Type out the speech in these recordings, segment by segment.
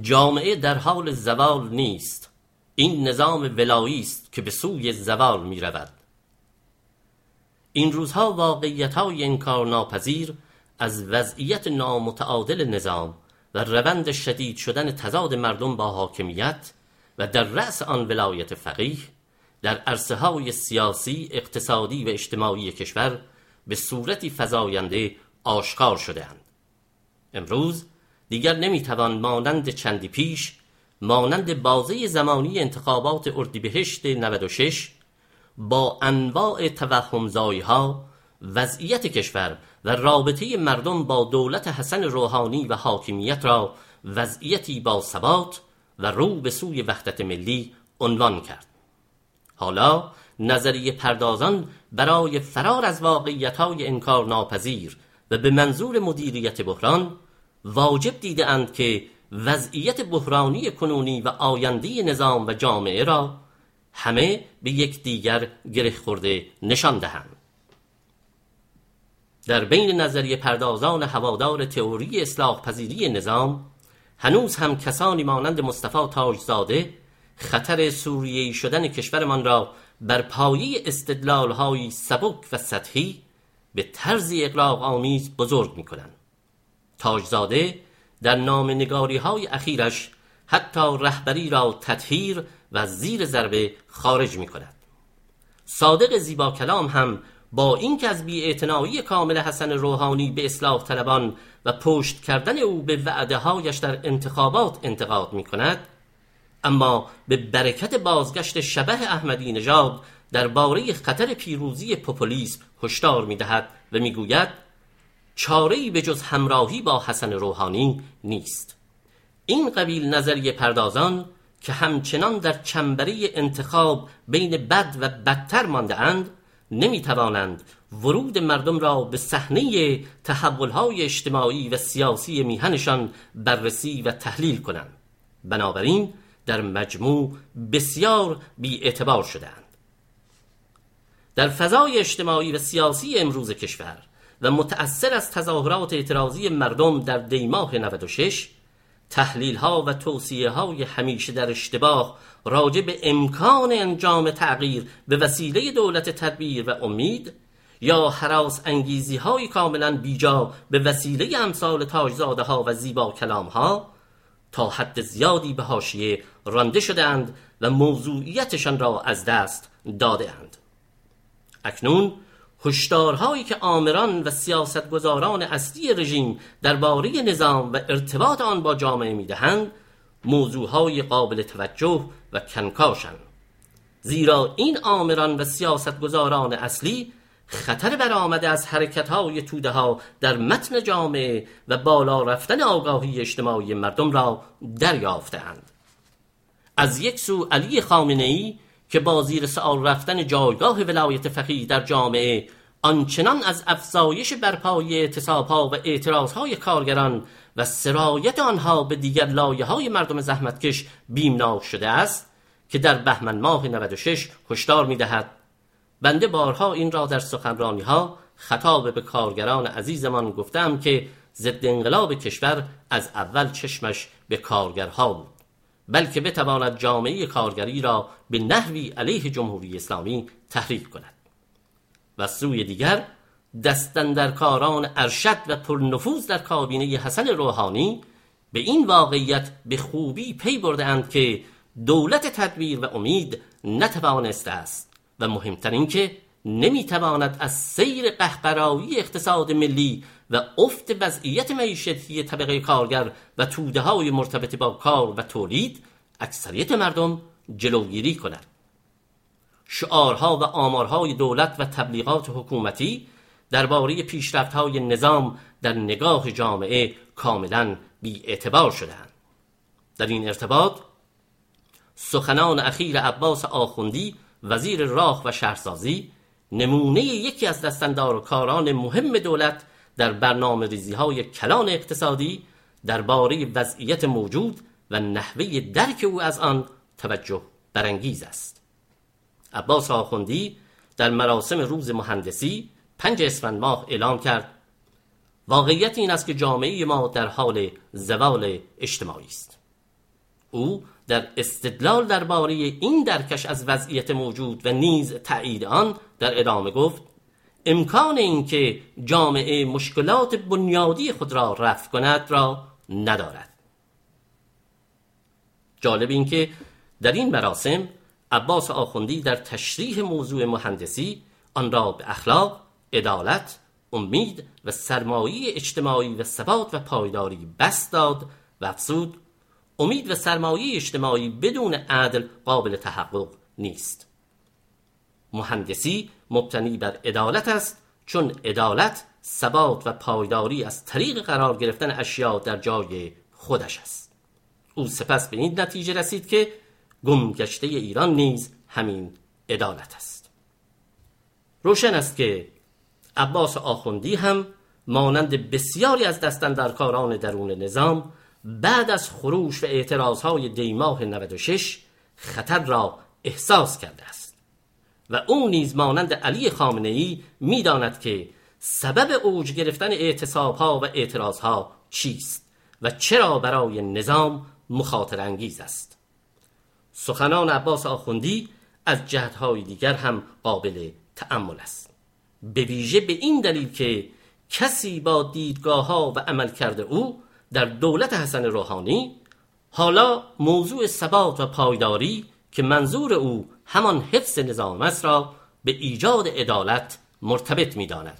جامعه در حال زوال نیست این نظام ولایی است که به سوی زوال می رود این روزها واقعیت های انکار ناپذیر از وضعیت نامتعادل نظام و روند شدید شدن تضاد مردم با حاکمیت و در رأس آن ولایت فقیه در عرصه های سیاسی، اقتصادی و اجتماعی کشور به صورتی فزاینده آشکار شدهاند. امروز دیگر نمی‌توان مانند چندی پیش مانند بازه زمانی انتخابات اردیبهشت 96 با انواع توهمزایی ها وضعیت کشور و رابطه مردم با دولت حسن روحانی و حاکمیت را وضعیتی با ثبات و رو به سوی وحدت ملی عنوان کرد. حالا نظریه پردازان برای فرار از واقعیت های انکار ناپذیر و به منظور مدیریت بحران واجب دیده اند که وضعیت بحرانی کنونی و آینده نظام و جامعه را همه به یک دیگر گره خورده نشان دهند در بین نظریه پردازان هوادار تئوری اصلاح پذیری نظام هنوز هم کسانی مانند مصطفی تاجزاده خطر سوریه شدن کشورمان را بر پایه استدلالهایی سبک و سطحی به طرزی اقراق آمیز بزرگ می کنند. تاجزاده در نام نگاری های اخیرش حتی رهبری را تطهیر و زیر ضربه خارج می کند. صادق زیبا کلام هم با اینکه از بیاعتنایی کامل حسن روحانی به اصلاح طلبان و پشت کردن او به وعده هایش در انتخابات انتقاد می کند اما به برکت بازگشت شبه احمدی نژاد درباره خطر پیروزی پوپولیسم هشدار می‌دهد و می‌گوید چاره به جز همراهی با حسن روحانی نیست. این قبیل نظریه پردازان که همچنان در چنبره انتخاب بین بد و بدتر مانده اند نمی توانند ورود مردم را به صحنه تحولهای اجتماعی و سیاسی میهنشان بررسی و تحلیل کنند. بنابراین در مجموع بسیار بی اعتبار شدند در فضای اجتماعی و سیاسی امروز کشور و متأثر از تظاهرات اعتراضی مردم در دیماه 96 تحلیل ها و توصیه های همیشه در اشتباه راجع به امکان انجام تغییر به وسیله دولت تدبیر و امید یا حراس انگیزی های کاملا بیجا به وسیله امثال تاجزاده ها و زیبا کلام ها تا حد زیادی به حاشیه رانده شدند و موضوعیتشان را از دست دادهاند. اکنون هشدارهایی که آمران و سیاستگزاران اصلی رژیم درباره نظام و ارتباط آن با جامعه می‌دهند موضوعهای قابل توجه و کنکاشند. زیرا این آمران و سیاستگزاران اصلی خطر برآمده از حرکتهای توده ها در متن جامعه و بالا رفتن آگاهی اجتماعی مردم را دریافتهاند. از یک سو علی خامنه ای که با زیر سآل رفتن جایگاه ولایت فقیه در جامعه آنچنان از افزایش برپایی اعتصابها و اعتراضهای کارگران و سرایت آنها به دیگر لایه های مردم زحمتکش بیمناک شده است که در بهمن ماه 96 هشدار می‌دهد. بنده بارها این را در سخنرانی ها خطاب به کارگران عزیزمان گفتم که ضد انقلاب کشور از اول چشمش به کارگرها بود. بلکه بتواند جامعه کارگری را به نحوی علیه جمهوری اسلامی تحریک کند. و سوی دیگر دستندرکاران ارشد و پرنفوذ در کابینه حسن روحانی به این واقعیت به خوبی پی برده اند که دولت تدبیر و امید نتوانسته است. و مهمتر این که نمی‌تواند از سیر قهقرایی اقتصاد ملی و افت وضعیت معیشتی طبقه کارگر و توده های مرتبط با کار و تولید اکثریت مردم جلوگیری کند. شعارها و آمارهای دولت و تبلیغات حکومتی درباره پیشرفت‌های نظام در نگاه جامعه کاملا بی اعتبار شدهاند. در این ارتباط سخنان اخیر عباس آخوندی وزیر راه و شهرسازی نمونه یکی از کاران مهم دولت در برنامه ریزی های کلان اقتصادی درباره وضعیت موجود و نحوه درک او از آن توجه برانگیز است. عباس آخوندی در مراسم روز مهندسی پنج اسفند ماه اعلام کرد واقعیت این است که جامعه ما در حال زوال اجتماعی است. او در استدلال درباره این درکش از وضعیت موجود و نیز تایید آن در ادامه گفت امکان اینکه جامعه مشکلات بنیادی خود را رفع کند را ندارد. جالب این که در این مراسم عباس آخوندی در تشریح موضوع مهندسی آن را به اخلاق، عدالت، امید و سرمایه اجتماعی و ثبات و پایداری بست داد و افزود امید و سرمایه اجتماعی بدون عدل قابل تحقق نیست. مهندسی مبتنی بر عدالت است چون عدالت ثبات و پایداری از طریق قرار گرفتن اشیاء در جای خودش است. او سپس به این نتیجه رسید که گمگشته ایران نیز همین عدالت است. روشن است که عباس آخوندی هم مانند بسیاری از دستندرکاران درون نظام بعد از خروش و اعتراضهای دیماه 96 خطر را احساس کرده است. و او نیز مانند علی خامنه ای می‌داند که سبب اوج گرفتن اعتصابها و اعتراضها چیست و چرا برای نظام مخاطر انگیز است. سخنان عباس آخوندی از جهتهای دیگر هم قابل تأمل است. به ویژه به این دلیل که کسی با دیدگاه ها و عمل کرده او در دولت حسن روحانی حالا موضوع ثبات و پایداری که منظور او همان حفظ نظام است را به ایجاد عدالت مرتبط می داند.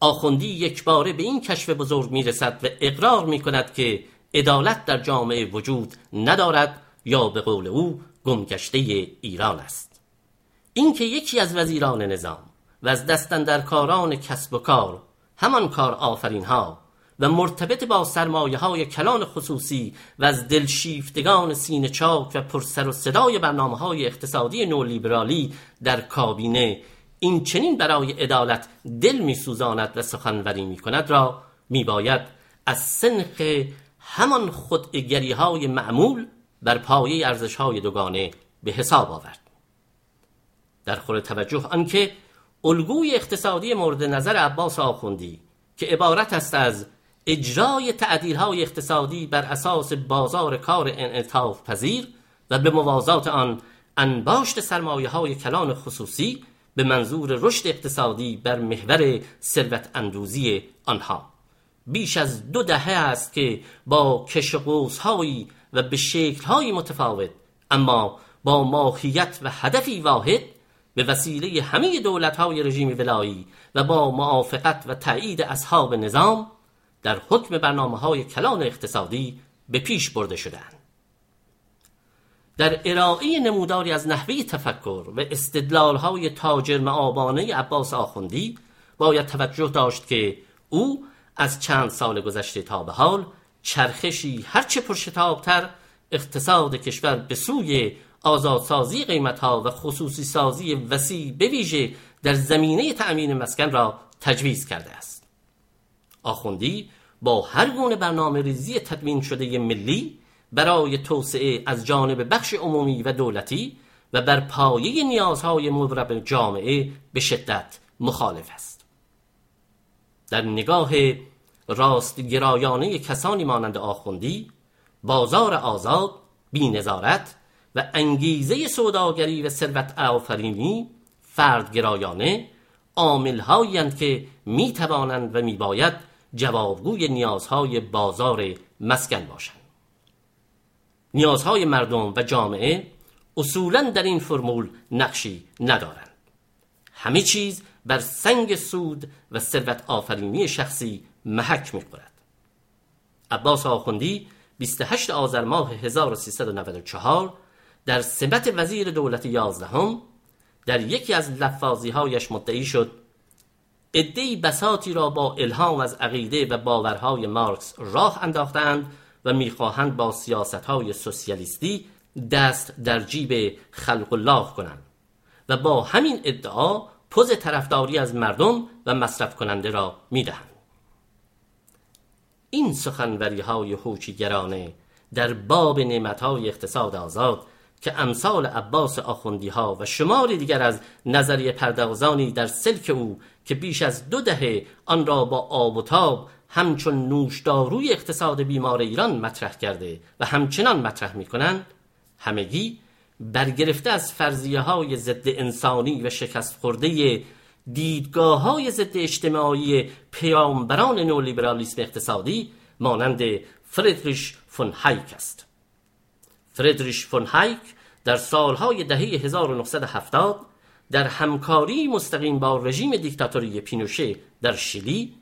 آخوندی یک باره به این کشف بزرگ می رسد و اقرار می کند که عدالت در جامعه وجود ندارد یا به قول او گمگشته ایران است اینکه یکی از وزیران نظام و از دستندرکاران کسب و کار همان کار آفرین ها و مرتبط با سرمایه های کلان خصوصی و از دلشیفتگان سینه چاک و پرسر و صدای برنامه های اقتصادی نولیبرالی در کابینه این چنین برای عدالت دل میسوزاند و سخنوری می کند را می باید از سنخ همان خودگری های معمول بر پایه ارزش های دوگانه به حساب آورد. در خور توجه آنکه الگوی اقتصادی مورد نظر عباس آخوندی که عبارت است از اجرای های اقتصادی بر اساس بازار کار انعطاف پذیر و به موازات آن انباشت سرمایه های کلان خصوصی به منظور رشد اقتصادی بر محور ثروت اندوزی آنها. بیش از دو دهه است که با هایی و به های متفاوت اما با ماهیت و هدفی واحد به وسیله همه های رژیم ولایی و با موافقت و تایید اصحاب نظام در حکم برنامه های کلان اقتصادی به پیش برده شدند. در ارائه نموداری از نحوه تفکر و استدلال های تاجر معابانه عباس آخوندی باید توجه داشت که او از چند سال گذشته تا به حال چرخشی هرچه پرشتابتر اقتصاد کشور به سوی آزادسازی قیمتها و خصوصی سازی وسیع بویژه در زمینه تأمین مسکن را تجویز کرده است آخوندی با هر گونه برنامه ریزی تدوین شده ملی برای توسعه از جانب بخش عمومی و دولتی و بر پایه نیازهای مورب جامعه به شدت مخالف است. در نگاه راست گرایانه کسانی مانند آخوندی بازار آزاد بی نظارت و انگیزه سوداگری و ثروت آفرینی فردگرایانه عاملهایی که می توانند و می باید جوابگوی نیازهای بازار مسکن باشند. نیازهای مردم و جامعه اصولا در این فرمول نقشی ندارند. همه چیز بر سنگ سود و ثروت آفرینی شخصی محک می‌خورد. عباس آخوندی 28 آذر ماه 1394 در سمت وزیر دولت یازدهم در یکی از لفاظی هایش مدعی شد ادهی بساتی را با الهام از عقیده و باورهای مارکس راه انداختند و می‌خواهند با سیاست های سوسیالیستی دست در جیب خلق الله کنند و با همین ادعا پوز طرفداری از مردم و مصرف کننده را می‌دهند. این سخنوری های هوچیگرانه در باب نعمت های اقتصاد آزاد که امثال عباس آخوندی ها و شمار دیگر از نظریه پردازانی در سلک او که بیش از دو دهه آن را با آب و تاب همچون نوشداروی اقتصاد بیمار ایران مطرح کرده و همچنان مطرح می‌کنند همگی برگرفته از فرضیه های ضد انسانی و شکست خورده دیدگاه های ضد اجتماعی پیامبران نولیبرالیسم اقتصادی مانند فردریش فون هایک است. فردریش فون هایک در سالهای دهه 1970 در همکاری مستقیم با رژیم دیکتاتوری پینوشه در شیلی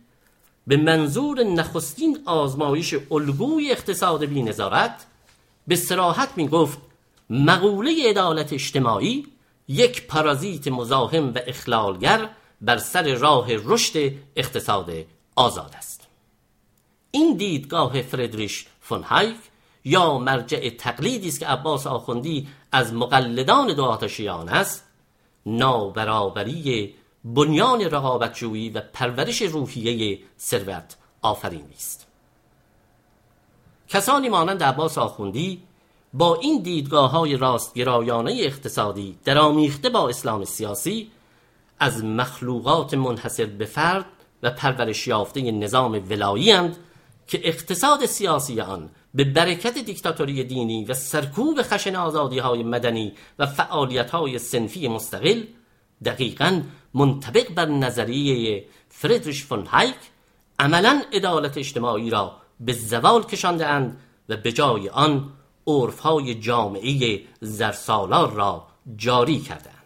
به منظور نخستین آزمایش الگوی اقتصاد بینظارت به سراحت می گفت مقوله عدالت اجتماعی یک پارازیت مزاحم و اخلالگر بر سر راه رشد اقتصاد آزاد است. این دیدگاه فردریش فون هایک یا مرجع تقلیدی است که عباس آخوندی از مقلدان دو آتشیان است نابرابری بنیان رقابتجویی و پرورش روحیه ثروت آفرینی است. کسانی مانند عباس آخوندی با این دیدگاه های راستگرایانه اقتصادی درآمیخته با اسلام سیاسی از مخلوقات منحصر به فرد و پرورش یافته نظام ولایی که اقتصاد سیاسی آن به برکت دیکتاتوری دینی و سرکوب خشن آزادی های مدنی و فعالیت های سنفی مستقل دقیقا منطبق بر نظریه فردریش فون هایک عملا عدالت اجتماعی را به زوال کشانده اند و به جای آن های جامعه زرسالار را جاری کردند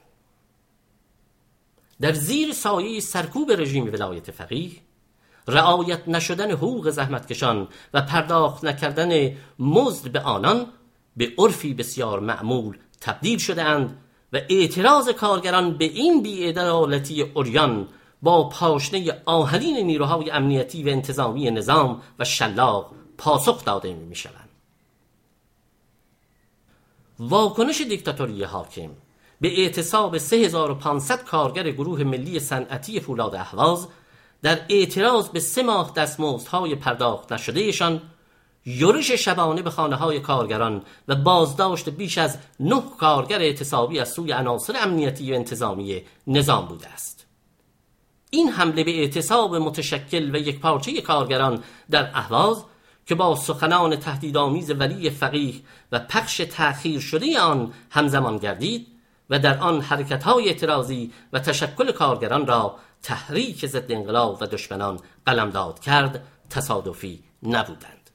در زیر سایه سرکوب رژیم ولایت فقیه رعایت نشدن حقوق زحمتکشان و پرداخت نکردن مزد به آنان به عرفی بسیار معمول تبدیل شده اند و اعتراض کارگران به این بیعدالتی اوریان با پاشنه آهلین نیروهای امنیتی و انتظامی نظام و شلاق پاسخ داده می شوند. واکنش دیکتاتوری حاکم به اعتصاب 3500 کارگر گروه ملی صنعتی فولاد اهواز در اعتراض به سه ماه دستمزدهای پرداخت نشدهشان یورش شبانه به خانه های کارگران و بازداشت بیش از نه کارگر اعتصابی از سوی عناصر امنیتی و انتظامی نظام بوده است. این حمله به اعتصاب متشکل و یک پارچه کارگران در اهواز که با سخنان تهدیدآمیز ولی فقیه و پخش تأخیر شده آن همزمان گردید و در آن حرکت های اعتراضی و تشکل کارگران را تحریک ضد انقلاب و دشمنان قلمداد کرد تصادفی نبودند.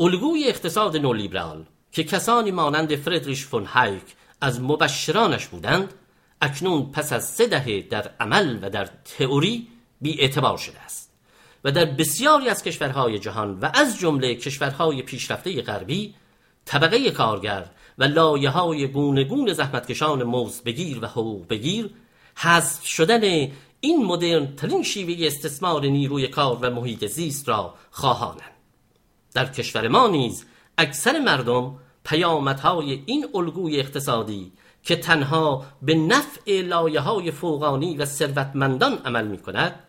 الگوی اقتصاد نولیبرال که کسانی مانند فردریش فون هایک از مبشرانش بودند اکنون پس از سه دهه در عمل و در تئوری بی اعتبار شده است و در بسیاری از کشورهای جهان و از جمله کشورهای پیشرفته غربی طبقه کارگر و لایه های گوناگون زحمتکشان مزد بگیر و حقوق بگیر حذف شدن این مدرن ترین شیوه استثمار نیروی کار و محیط زیست را خواهانند. در کشور ما نیز اکثر مردم پیامدهای این الگوی اقتصادی که تنها به نفع لایه های فوقانی و ثروتمندان عمل می کند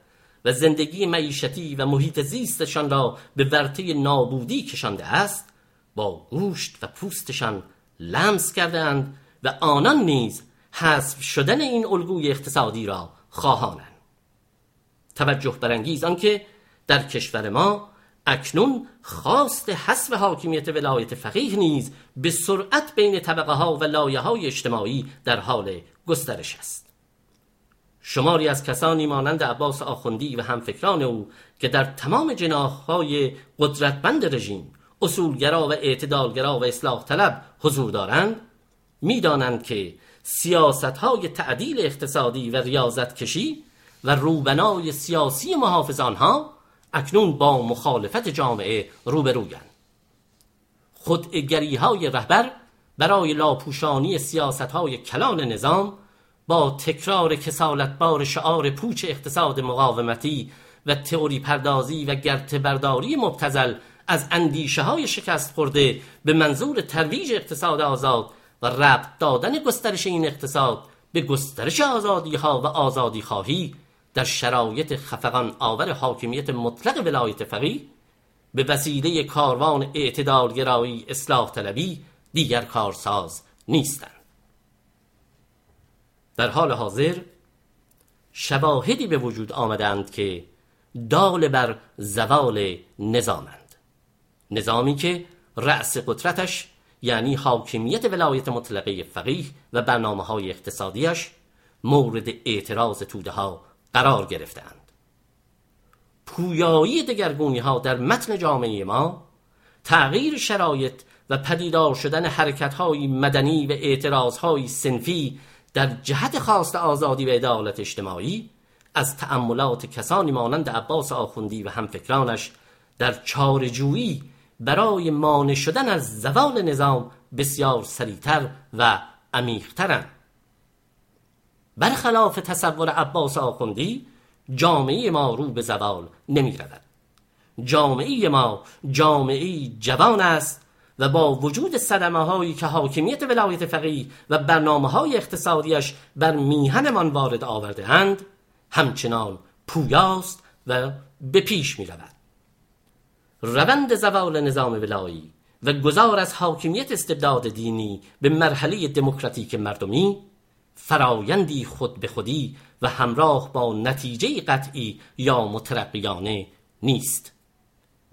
و زندگی معیشتی و محیط زیستشان را به ورطه نابودی کشانده است با گوشت و پوستشان لمس کردند و آنان نیز حذف شدن این الگوی اقتصادی را خواهانند. توجه برانگیز آنکه در کشور ما اکنون خواست حذف حاکمیت ولایت فقیه نیز به سرعت بین طبقه ها و لایه های اجتماعی در حال گسترش است. شماری از کسانی مانند عباس آخوندی و همفکران او که در تمام جناحهای قدرتمند رژیم اصولگرا و اعتدالگرا و اصلاح طلب حضور دارند می‌دانند که سیاست های تعدیل اقتصادی و ریاضت کشی و روبنای سیاسی محافظ آنها اکنون با مخالفت جامعه روبرویند. خودگری های رهبر برای لاپوشانی سیاست های کلان نظام با تکرار کسالتبار شعار پوچ اقتصاد مقاومتی و تئوری پردازی و گرت برداری مبتزل از اندیشه های شکست خورده به منظور ترویج اقتصاد آزاد و ربط دادن گسترش این اقتصاد به گسترش آزادی ها و آزادی خواهی در شرایط خفقان آور حاکمیت مطلق ولایت فقیه به وسیله کاروان اعتدالگرایی اصلاح طلبی دیگر کارساز نیستند. در حال حاضر شواهدی به وجود آمدند که دال بر زوال نظامند. نظامی که رأس قدرتش یعنی حاکمیت ولایت مطلقه فقیه و برنامه های اقتصادیش مورد اعتراض توده ها قرار گرفتند پویایی دگرگونی ها در متن جامعه ما تغییر شرایط و پدیدار شدن حرکت های مدنی و اعتراض های سنفی در جهت خواست آزادی و عدالت اجتماعی از تأملات کسانی مانند عباس آخوندی و همفکرانش در چارجویی برای مانع شدن از زوال نظام بسیار سریعتر و عمیقترند. برخلاف تصور عباس آخوندی جامعه ما رو به زوال نمی رود جامعه ما جامعه جوان است و با وجود صدمه هایی که حاکمیت ولایت فقیه و برنامه های اقتصادیش بر میهنمان وارد آورده اند همچنان پویاست و به پیش می رود روند زوال نظام ولایی و گذار از حاکمیت استبداد دینی به مرحله دموکراتیک مردمی فرایندی خود به خودی و همراه با نتیجه قطعی یا مترقیانه نیست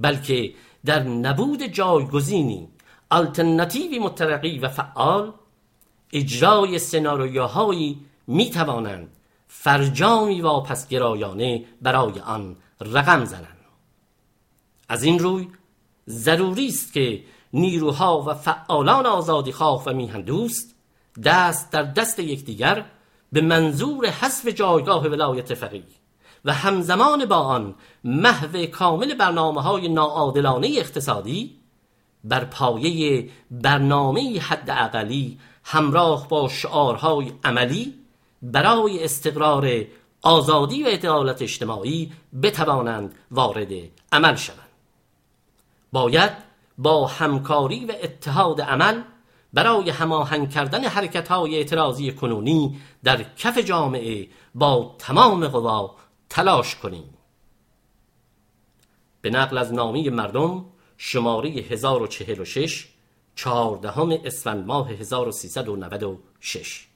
بلکه در نبود جایگزینی آلترناتیوی مترقی و فعال اجرای سناریوهایی می توانند فرجامی واپسگرایانه برای آن رقم زنند. از این روی ضروری است که نیروها و فعالان آزادی خواه و میهن دوست دست در دست یکدیگر به منظور حذف جایگاه ولایت فقیه و همزمان با آن محو کامل برنامه های ناعادلانه اقتصادی بر پایه برنامه حد اقلی همراه با شعارهای عملی برای استقرار آزادی و عدالت اجتماعی بتوانند وارد عمل شوند. باید با همکاری و اتحاد عمل برای هماهنگ کردن حرکت های اعتراضی کنونی در کف جامعه با تمام قوا تلاش کنیم. به نقل از نامی مردم شماره 1046 چهاردهم اسفند ماه 1396